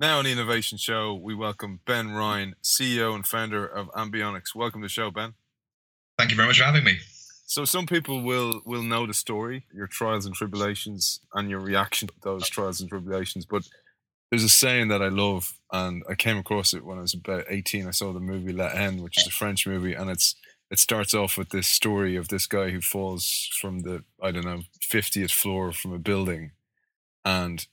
Now on the Innovation Show, we welcome Ben Ryan, CEO and founder of Ambionics. Welcome to the show, Ben. Thank you very much for having me. So some people will will know the story, your trials and tribulations, and your reaction to those trials and tribulations. But there's a saying that I love, and I came across it when I was about 18. I saw the movie La Haine, which is a French movie, and it's it starts off with this story of this guy who falls from the I don't know 50th floor from a building, and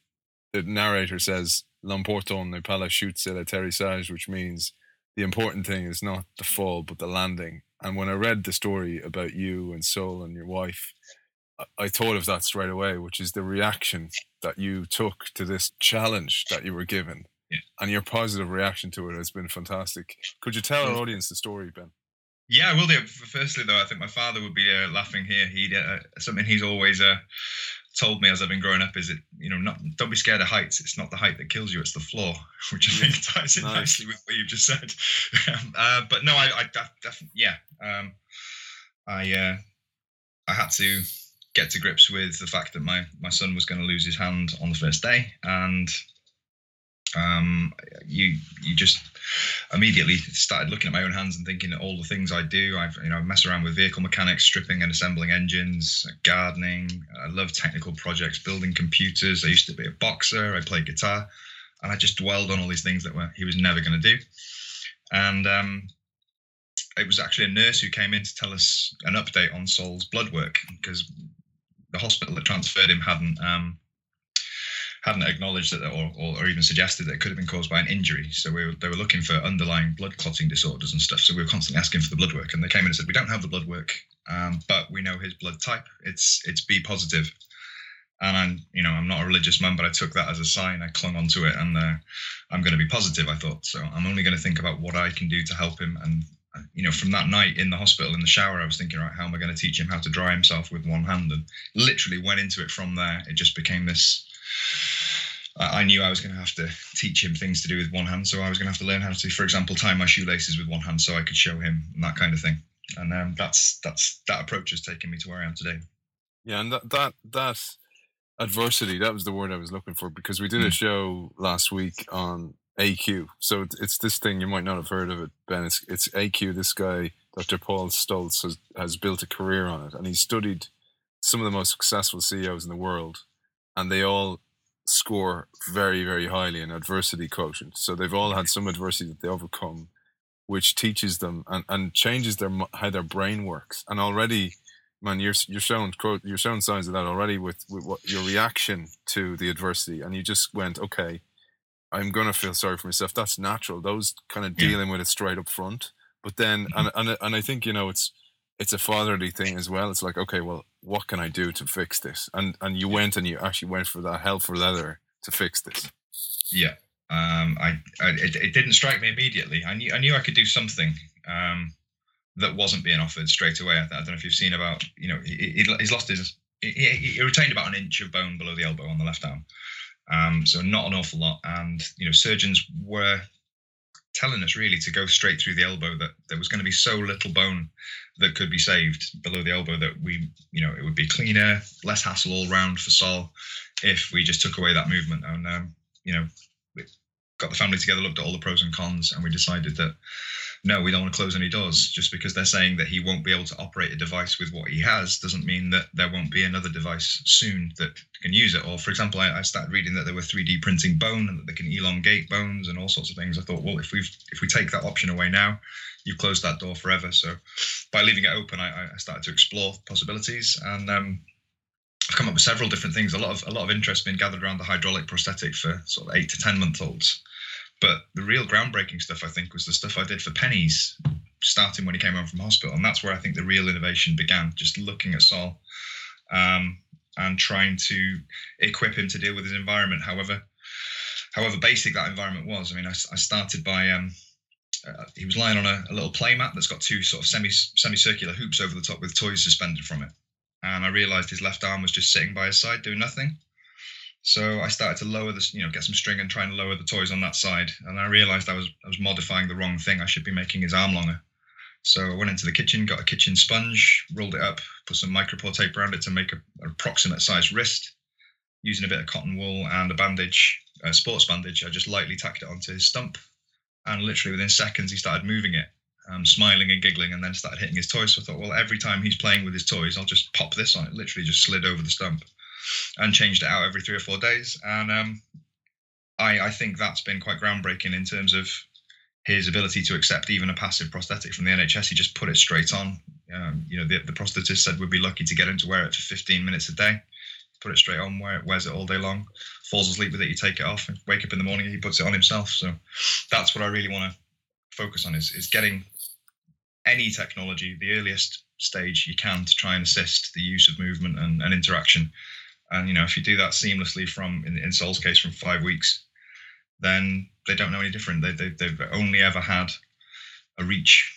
the narrator says l'important n'est pas la chute, c'est l'atterrissage, which means the important thing is not the fall, but the landing. And when I read the story about you and Sol and your wife, I thought of that straight away, which is the reaction that you took to this challenge that you were given. Yeah. And your positive reaction to it has been fantastic. Could you tell our audience the story, Ben? Yeah, I will do. Firstly, though, I think my father would be uh, laughing here. He uh, something he's always uh, told me as I've been growing up is it you know, not don't be scared of heights. It's not the height that kills you; it's the floor, which I think ties in Nice. nicely with what you've just said. uh, but no, I, I definitely, yeah, um, I uh, I had to get to grips with the fact that my my son was going to lose his hand on the first day, and um, you you just immediately started looking at my own hands and thinking at all the things I do. I've you know mess around with vehicle mechanics, stripping and assembling engines, gardening. I love technical projects, building computers. I used to be a boxer. I played guitar, and I just dwelled on all these things that were he was never going to do. And um, it was actually a nurse who came in to tell us an update on Sol's blood work because the hospital that transferred him hadn't um, hadn't acknowledged that or, or, or even suggested that it could have been caused by an injury. So we were, they were looking for underlying blood clotting disorders and stuff. So we were constantly asking for the blood work, and they came in and said, "We don't have the blood work, um, but we know his blood type. It's it's B positive." And I'm, you know, I'm not a religious man, but I took that as a sign. I clung onto it, and uh, I'm going to be positive. I thought so. I'm only going to think about what I can do to help him. And uh, you know, from that night in the hospital in the shower, I was thinking, right, how am I going to teach him how to dry himself with one hand? And literally went into it from there. It just became this I I knew I was going to have to teach him things to do with one hand. So I was going to have to learn how to, for example, tie my shoelaces with one hand so I could show him and that kind of thing. And um, that's that's that approach has taken me to where I am today. Yeah, and that that that adversity that was the word I was looking for because we did a Mm. show last week on AQ. So it's, it's this thing you might not have heard of it, Ben. It's it's AQ. This guy, Dr. Paul Stoltz, has, has built a career on it, and he studied some of the most successful CEOs in the world, and they all score very very highly in adversity quotient. So they've all had some adversity that they overcome, which teaches them and, and changes their how their brain works. And already man, you're you're showing quote you're showing signs of that already with, with what your reaction to the adversity, and you just went, okay, I'm gonna feel sorry for myself. That's natural. Those kind of Yeah. dealing with it straight up front. But then, mm-hmm. and and and I think you know it's it's a fatherly thing as well. It's like, okay, well, what can I do to fix this? And and you went and you actually went for that hell for leather to fix this. Yeah. Um, I, I it, it didn't strike me immediately. I knew I knew I could do something um, that wasn't being offered straight away. I, I don't know if you've seen about you know he, he- he's lost his he, he he retained about an inch of bone below the elbow on the left arm, um, so not an awful lot. And you know surgeons were telling us really to go straight through the elbow that there was going to be so little bone that could be saved below the elbow that we you know it would be cleaner, less hassle all round for Sol if we just took away that movement. And um, you know got the family together looked at all the pros and cons and we decided that no we don't want to close any doors just because they're saying that he won't be able to operate a device with what he has doesn't mean that there won't be another device soon that can use it or for example I, I started reading that there were 3d printing bone and that they can elongate bones and all sorts of things i thought well if we if we take that option away now you've closed that door forever so by leaving it open i, I started to explore possibilities and um, I've come up with several different things. A lot of a lot of interest been gathered around the hydraulic prosthetic for sort of eight to ten month olds. But the real groundbreaking stuff, I think, was the stuff I did for pennies, starting when he came home from hospital, and that's where I think the real innovation began. Just looking at Sol, um, and trying to equip him to deal with his environment, however, however basic that environment was. I mean, I, I started by um, uh, he was lying on a, a little play mat that's got two sort of semi semicircular hoops over the top with toys suspended from it and I realized his left arm was just sitting by his side doing nothing. So I started to lower this, you know, get some string and try and lower the toys on that side. And I realized I was I was modifying the wrong thing. I should be making his arm longer. So I went into the kitchen, got a kitchen sponge, rolled it up, put some micropore tape around it to make a, an approximate size wrist. using a bit of cotton wool and a bandage, a sports bandage. I just lightly tacked it onto his stump, and literally within seconds he started moving it, um, smiling and giggling, and then started hitting his toys. So I thought, well, every time he's playing with his toys, I'll just pop this on it. Literally just slid over the stump, and changed it out every three or four days. And um, I, I think that's been quite groundbreaking in terms of his ability to accept even a passive prosthetic from the NHS. He just put it straight on. Um, you know, the, the prosthetist said we'd be lucky to get him to wear it for 15 minutes a day. Put it straight on, wear it, wears it all day long, falls asleep with it. You take it off, and wake up in the morning, he puts it on himself. So that's what I really want to focus on is is getting any technology the earliest stage you can to try and assist the use of movement and, and interaction. And you know, if you do that seamlessly from in, in Sol's case from five weeks then they don't know any different. They, they they've only ever had a reach.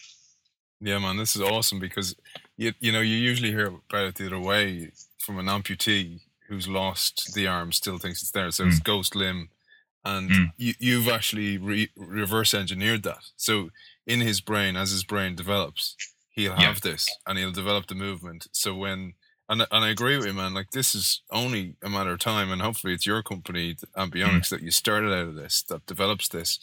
Yeah, man, this is awesome because you you know you usually hear about it the other way from an amputee who's lost the arm still thinks it's there, so mm. it's ghost limb, and mm. you you've actually re- reverse engineered that. So in his brain, as his brain develops, he'll have yeah. this and he'll develop the movement. So when and and I agree with you, man. Like this is only a matter of time, and hopefully it's your company, Ambionics, mm. that you started out of this, that develops this.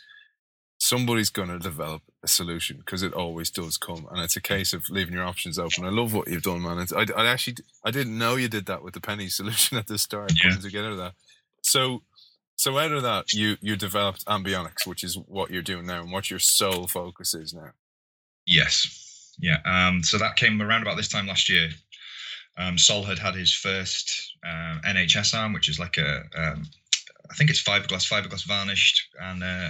Somebody's going to develop a solution because it always does come, and it's a case of leaving your options open. I love what you've done, man. It's, I, I actually I didn't know you did that with the penny solution at the start, yeah. putting together that. So, so out of that, you you developed Ambionics, which is what you're doing now, and what your sole focus is now. Yes, yeah. Um, so that came around about this time last year. Um, Sol had had his first uh, NHS arm, which is like a, um, I think it's fiberglass, fiberglass varnished, and uh,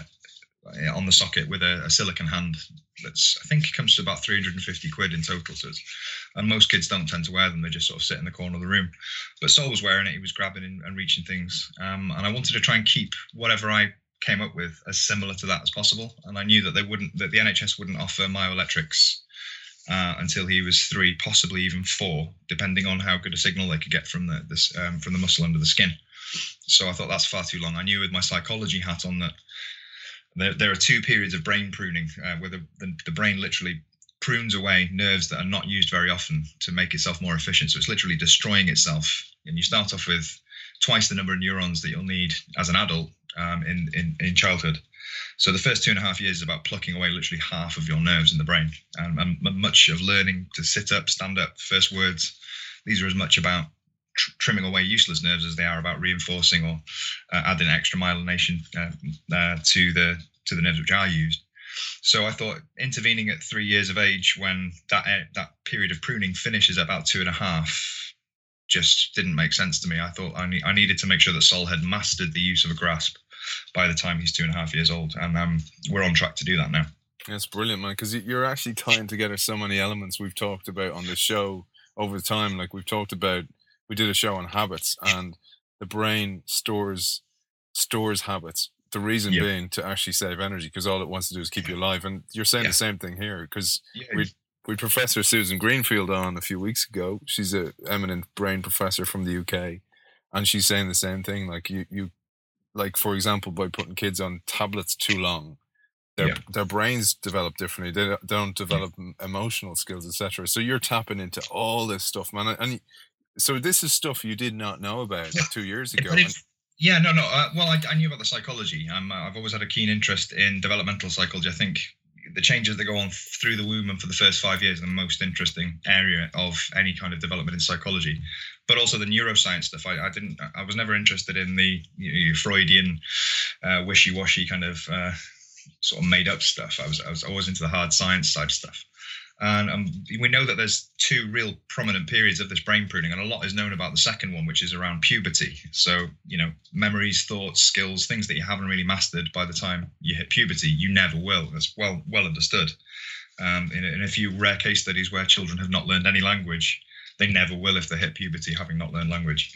on the socket with a, a, silicon hand. That's I think comes to about 350 quid in total. So and most kids don't tend to wear them; they just sort of sit in the corner of the room. But Sol was wearing it; he was grabbing and, and reaching things. Um, and I wanted to try and keep whatever I came up with as similar to that as possible. And I knew that they wouldn't, that the NHS wouldn't offer myoelectrics uh, until he was three, possibly even four, depending on how good a signal they could get from the this, um, from the muscle under the skin. So I thought that's far too long. I knew with my psychology hat on that there, there are two periods of brain pruning uh, where the, the, the brain literally prunes away nerves that are not used very often to make itself more efficient. So it's literally destroying itself. And you start off with twice the number of neurons that you'll need as an adult um, in, in, in childhood. So the first two and a half years is about plucking away literally half of your nerves in the brain, and, and much of learning to sit up, stand up, first words. These are as much about tr- trimming away useless nerves as they are about reinforcing or uh, adding extra myelination uh, uh, to the to the nerves which are used. So I thought intervening at three years of age, when that uh, that period of pruning finishes about two and a half, just didn't make sense to me. I thought I, ne- I needed to make sure that Sol had mastered the use of a grasp by the time he's two and a half years old. And um, we're on track to do that now. That's brilliant, man, because you're actually tying together so many elements we've talked about on the show over time. Like we've talked about, we did a show on habits, and the brain stores stores habits. The reason being to actually save energy, because all it wants to do is keep you alive. And you're saying yeah. the same thing here, because yeah. we we Professor Susan Greenfield on a few weeks ago. She's a eminent brain professor from the UK, and she's saying the same thing. Like you you like for example, by putting kids on tablets too long, their yeah. their brains develop differently. They don't develop emotional skills, etc. So you're tapping into all this stuff, man. And so this is stuff you did not know about yeah. two years ago. yeah, no, no. Uh, well, I, I, knew about the psychology. Um, I've always had a keen interest in developmental psychology. I think the changes that go on through the womb and for the first five years are the most interesting area of any kind of development in psychology. But also the neuroscience stuff. I, I didn't i was never interested in the you know, freudian uh, wishy-washy kind of uh, sort of made up stuff. I was i was always into the hard science side stuff and um, we know that there's two real prominent periods of this brain pruning, and a lot is known about the second one, which is around puberty. So, you know, memories, thoughts, skills, things that you haven't really mastered by the time you hit puberty, you never will. That's well well understood. Um, in, in a few rare case studies where children have not learned any language, they never will if they hit puberty having not learned language.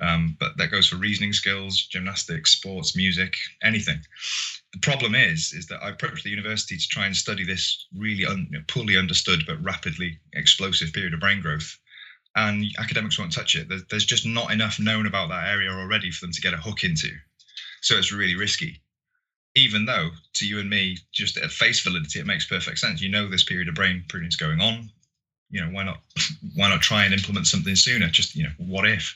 Um, but that goes for reasoning skills, gymnastics, sports, music, anything. The problem is, is that I approached the university to try and study this really un, poorly understood but rapidly explosive period of brain growth, and academics won't touch it. There's, there's just not enough known about that area already for them to get a hook into, so it's really risky. Even though, to you and me, just at face validity, it makes perfect sense. You know this period of brain pruning is going on you know why not why not try and implement something sooner just you know what if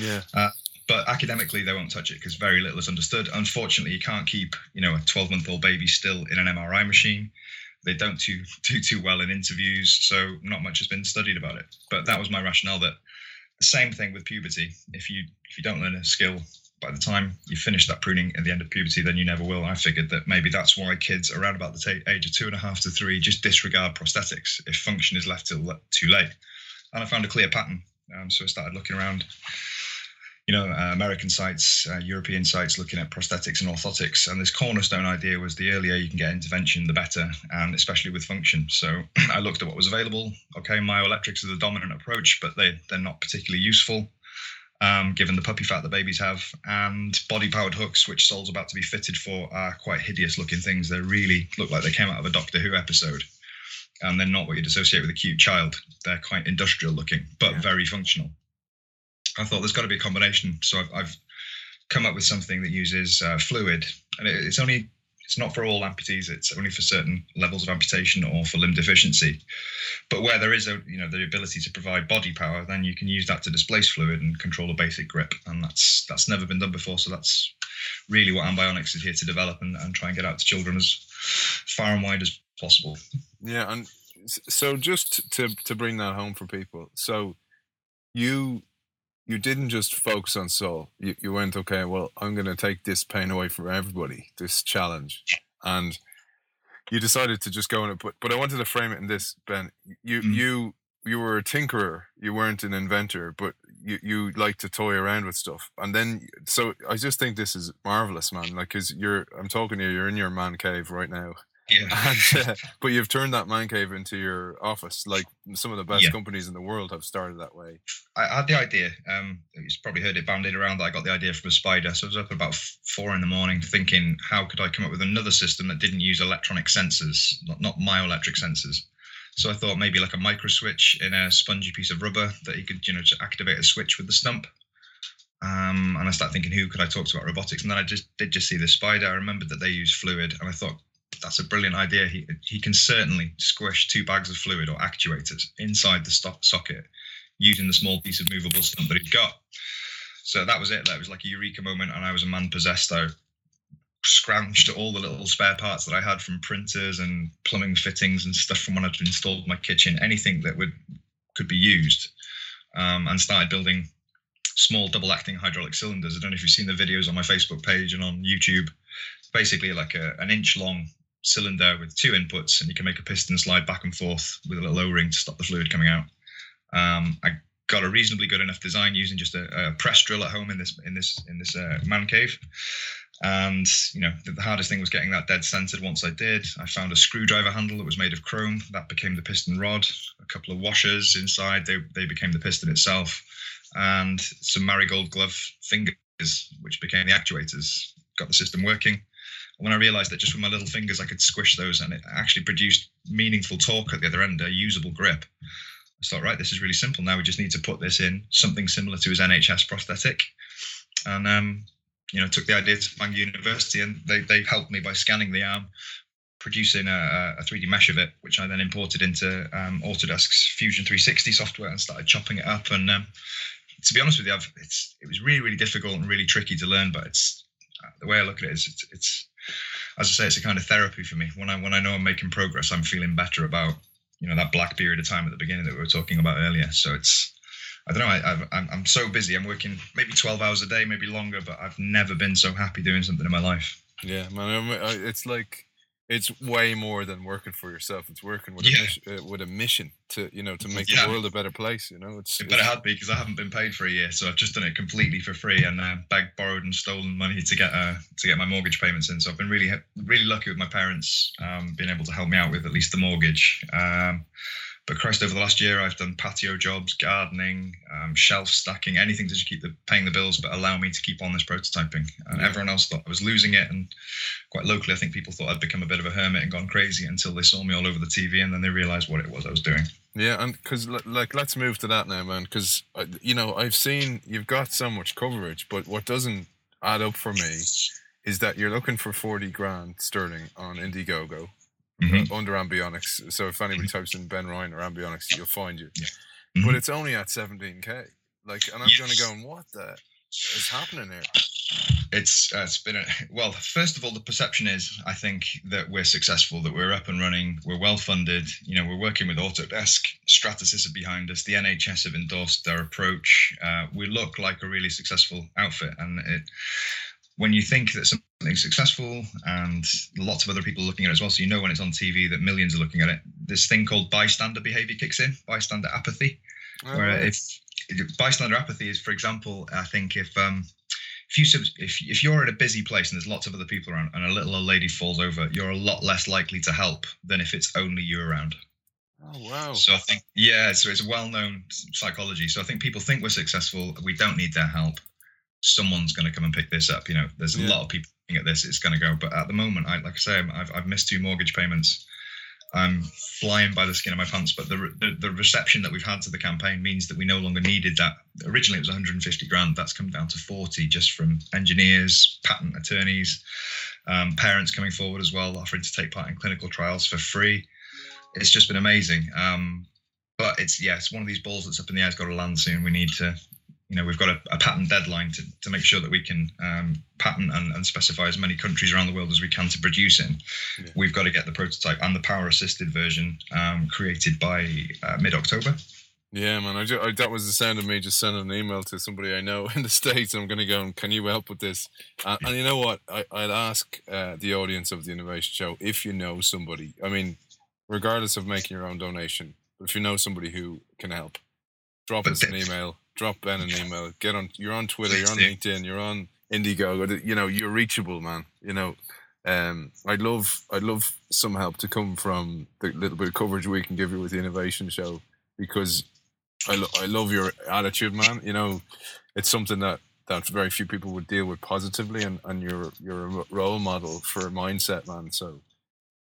yeah uh, but academically they won't touch it because very little is understood. Unfortunately, you can't keep you know a 12 month old baby still in an MRI machine. They don't do, do too well in interviews, so not much has been studied about it. But that was my rationale that the same thing with puberty. If you if you don't learn a skill by the time you finish that pruning at the end of puberty, then you never will. I figured that maybe that's why kids around about the t- age of two and a half to three just disregard prosthetics if function is left till too late. And I found a clear pattern. Um, so I started looking around, you know, uh, American sites, uh, European sites looking at prosthetics and orthotics. And this cornerstone idea was the earlier you can get intervention, the better, and especially with function. So I looked at what was available. Okay, myoelectrics are the dominant approach, but they, they're not particularly useful um, given the puppy fat that babies have, and body powered hooks, which Sol's about to be fitted for, are quite hideous looking things. They really look like they came out of a Doctor Who episode. And they're not what you'd associate with a cute child. They're quite industrial looking, but yeah. very functional. I thought there's got to be a combination. So I've, I've come up with something that uses uh, fluid, and it, it's only it's not for all amputees. It's only for certain levels of amputation or for limb deficiency. But where there is a you know the ability to provide body power, then you can use that to displace fluid and control a basic grip. And that's that's never been done before. So that's really what Ambionics is here to develop and, and try and get out to children as far and wide as possible. Yeah, and so just to to bring that home for people, so you you didn't just focus on Sol. You, you went, okay, well, I'm going to take this pain away from everybody, this challenge. And you decided to just go in it. But, but I wanted to frame it in this, Ben. You, mm. you, you were a tinkerer. You weren't an inventor, but you, you like to toy around with stuff. And then, so I just think this is marvelous, man. Like, cause you're, I'm talking to you, you're in your man cave right now. Yeah. And, uh, but you've turned that man cave into your office. Like some of the best yeah. companies in the world have started that way. I had the idea. Um, you've probably heard it bandied around that I got the idea from a spider. So I was up about four in the morning thinking, how could I come up with another system that didn't use electronic sensors, not, not myoelectric sensors? So I thought maybe like a micro switch in a spongy piece of rubber that you could, you know, just activate a switch with the stump. Um, and I started thinking, who could I talk to about robotics? And then I just did just see the spider. I remembered that they use fluid, and I thought, that's a brilliant idea. He he can certainly squish two bags of fluid or actuators inside the stop socket using the small piece of movable stump that he'd got. So that was it. That was like a eureka moment, and I was a man possessed. I scrounged all the little spare parts that I had from printers and plumbing fittings and stuff from when I'd installed my kitchen, anything that would could be used, um, and started building small double acting hydraulic cylinders. I don't know if you've seen the videos on my Facebook page and on YouTube. Basically, like a, an inch long cylinder with two inputs, and you can make a piston slide back and forth with a little O-ring to stop the fluid coming out. Um, I got a reasonably good enough design using just a, a press drill at home in this in this in this uh, man cave. And you know, the, the, hardest thing was getting that dead centered. Once I did, I found a screwdriver handle that was made of chrome. That became the piston rod. A couple of washers inside, they they became the piston itself, and some marigold glove fingers, which became the actuators. Got the system working when I realized that just with my little fingers I could squish those and it actually produced meaningful torque at the other end, a usable grip. I thought, right, this is really simple. Now we just need to put this in something similar to his NHS prosthetic. And um, you know, took the idea to Bangor University and they they helped me by scanning the arm, producing a, a 3D mesh of it, which I then imported into um, Autodesk's Fusion 360 software and started chopping it up. And um, to be honest with you, I've, it's it was really really difficult and really tricky to learn, but it's the way I look at it is it's, it's as I say, it's a kind of therapy for me. When I when I know I'm making progress, I'm feeling better about you know that black period of time at the beginning that we were talking about earlier. So it's I don't know. I, I'm I'm so busy. I'm working maybe 12 hours a day, maybe longer, but I've never been so happy doing something in my life. Yeah, man. It's like it's way more than working for yourself. It's working with yeah. a mission, uh, with a mission to you know to make yeah. the world a better place. You know, it's it better have be because I haven't been paid for a year, so I've just done it completely for free and uh, begged, borrowed, and stolen money to get uh, to get my mortgage payments in. So I've been really really lucky with my parents um, being able to help me out with at least the mortgage. Um, but Christ, over the last year, I've done patio jobs, gardening, um, shelf stacking, anything to just keep the paying the bills, but allow me to keep on this prototyping. And yeah. everyone else thought I was losing it, and quite locally, I think people thought I'd become a bit of a hermit and gone crazy until they saw me all over the TV, and then they realised what it was I was doing. Yeah, and because like let's move to that now, man. Because uh, you know I've seen you've got so much coverage, but what doesn't add up for me is that you're looking for forty grand sterling on Indiegogo mm-hmm. under Ambionics. So if anybody mm-hmm. types in Ben Ryan or Ambionics, you'll find you. Yeah. Mm-hmm. But it's only at 17k. Like, and I'm yes. going to go, what the? is happening here? It's uh, it's been a, well. First of all, the perception is I think that we're successful, that we're up and running, we're well funded. You know, we're working with Autodesk, Stratasys are behind us, the NHS have endorsed our approach. Uh, we look like a really successful outfit, and it, when you think that something's successful and lots of other people are looking at it as well, so you know when it's on TV that millions are looking at it. This thing called bystander behavior kicks in, bystander apathy, Oh, where right. if bystander apathy is, for example, I think if um, if you if if you're at a busy place and there's lots of other people around and a little old lady falls over, you're a lot less likely to help than if it's only you around. oh wow. So I think yeah, so it's a well-known psychology. So I think people think we're successful. We don't need their help. Someone's going to come and pick this up. You know, there's a Yeah. lot of people looking at this. It's going to go. But at the moment, I like I say, I've I've missed two mortgage payments. I'm flying by the skin of my pants. But the, the the reception that we've had to the campaign means that we no longer needed that. Originally, it was 150 grand. That's come down to 40 just from engineers, patent attorneys, um, parents coming forward as well, offering to take part in clinical trials for free. It's just been amazing. Um, but it's yeah, one of these balls that's up in the air. It's got to land soon. We need to, you know, we've got a, a patent deadline to, to make sure that we can um, patent and, and specify as many countries around the world as we can to produce in. Yeah. We've got to get the prototype and the power assisted version um, created by uh, mid October. Yeah, man. I, ju- I that was the sound of me just sending an email to somebody I know in the states. I'm going to go and can you help with this? And, and you know what? I, I'd ask uh, the audience of the Innovation Show if you know somebody. I mean, regardless of making your own donation, but if you know somebody who can help, drop But us an email. Drop Ben an email. Get on. You're on Twitter. You're on LinkedIn. You're on Indiegogo. You know, you're reachable, man. You know, um, I'd love, I'd love some help to come from the little bit of coverage we can give you with the Innovation Show because I, lo- I love your attitude, man. You know, it's something that, that very few people would deal with positively, and, and you're you're a role model for a mindset, man. So,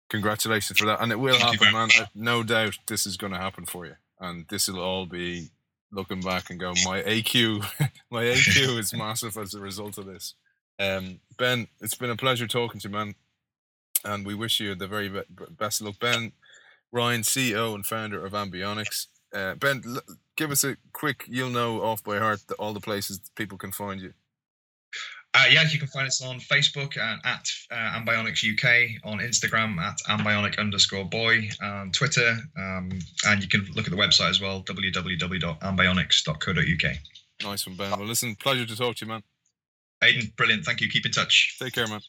congratulations for that, and it will Thank happen, man. No doubt this is going to happen for you, and this will all be looking back and go, my AQ, my AQ is massive as a result of this. Um, ben, it's been a pleasure talking to you, man, and we wish you the very best of luck. Ben Ryan, CEO and founder of Ambionics. Uh, ben, l- give us a quick, you'll know off by heart the, all the places people can find you. Uh, yeah, you can find us on Facebook and at uh, Ambionics UK, on Instagram at ambionic underscore boy, on Twitter, um, and you can look at the website as well, www.ambionics.co.uk. Nice one, Ben. Well, listen, pleasure to talk to you, man. Aidan, brilliant. Thank you. Keep in touch. Take care, man.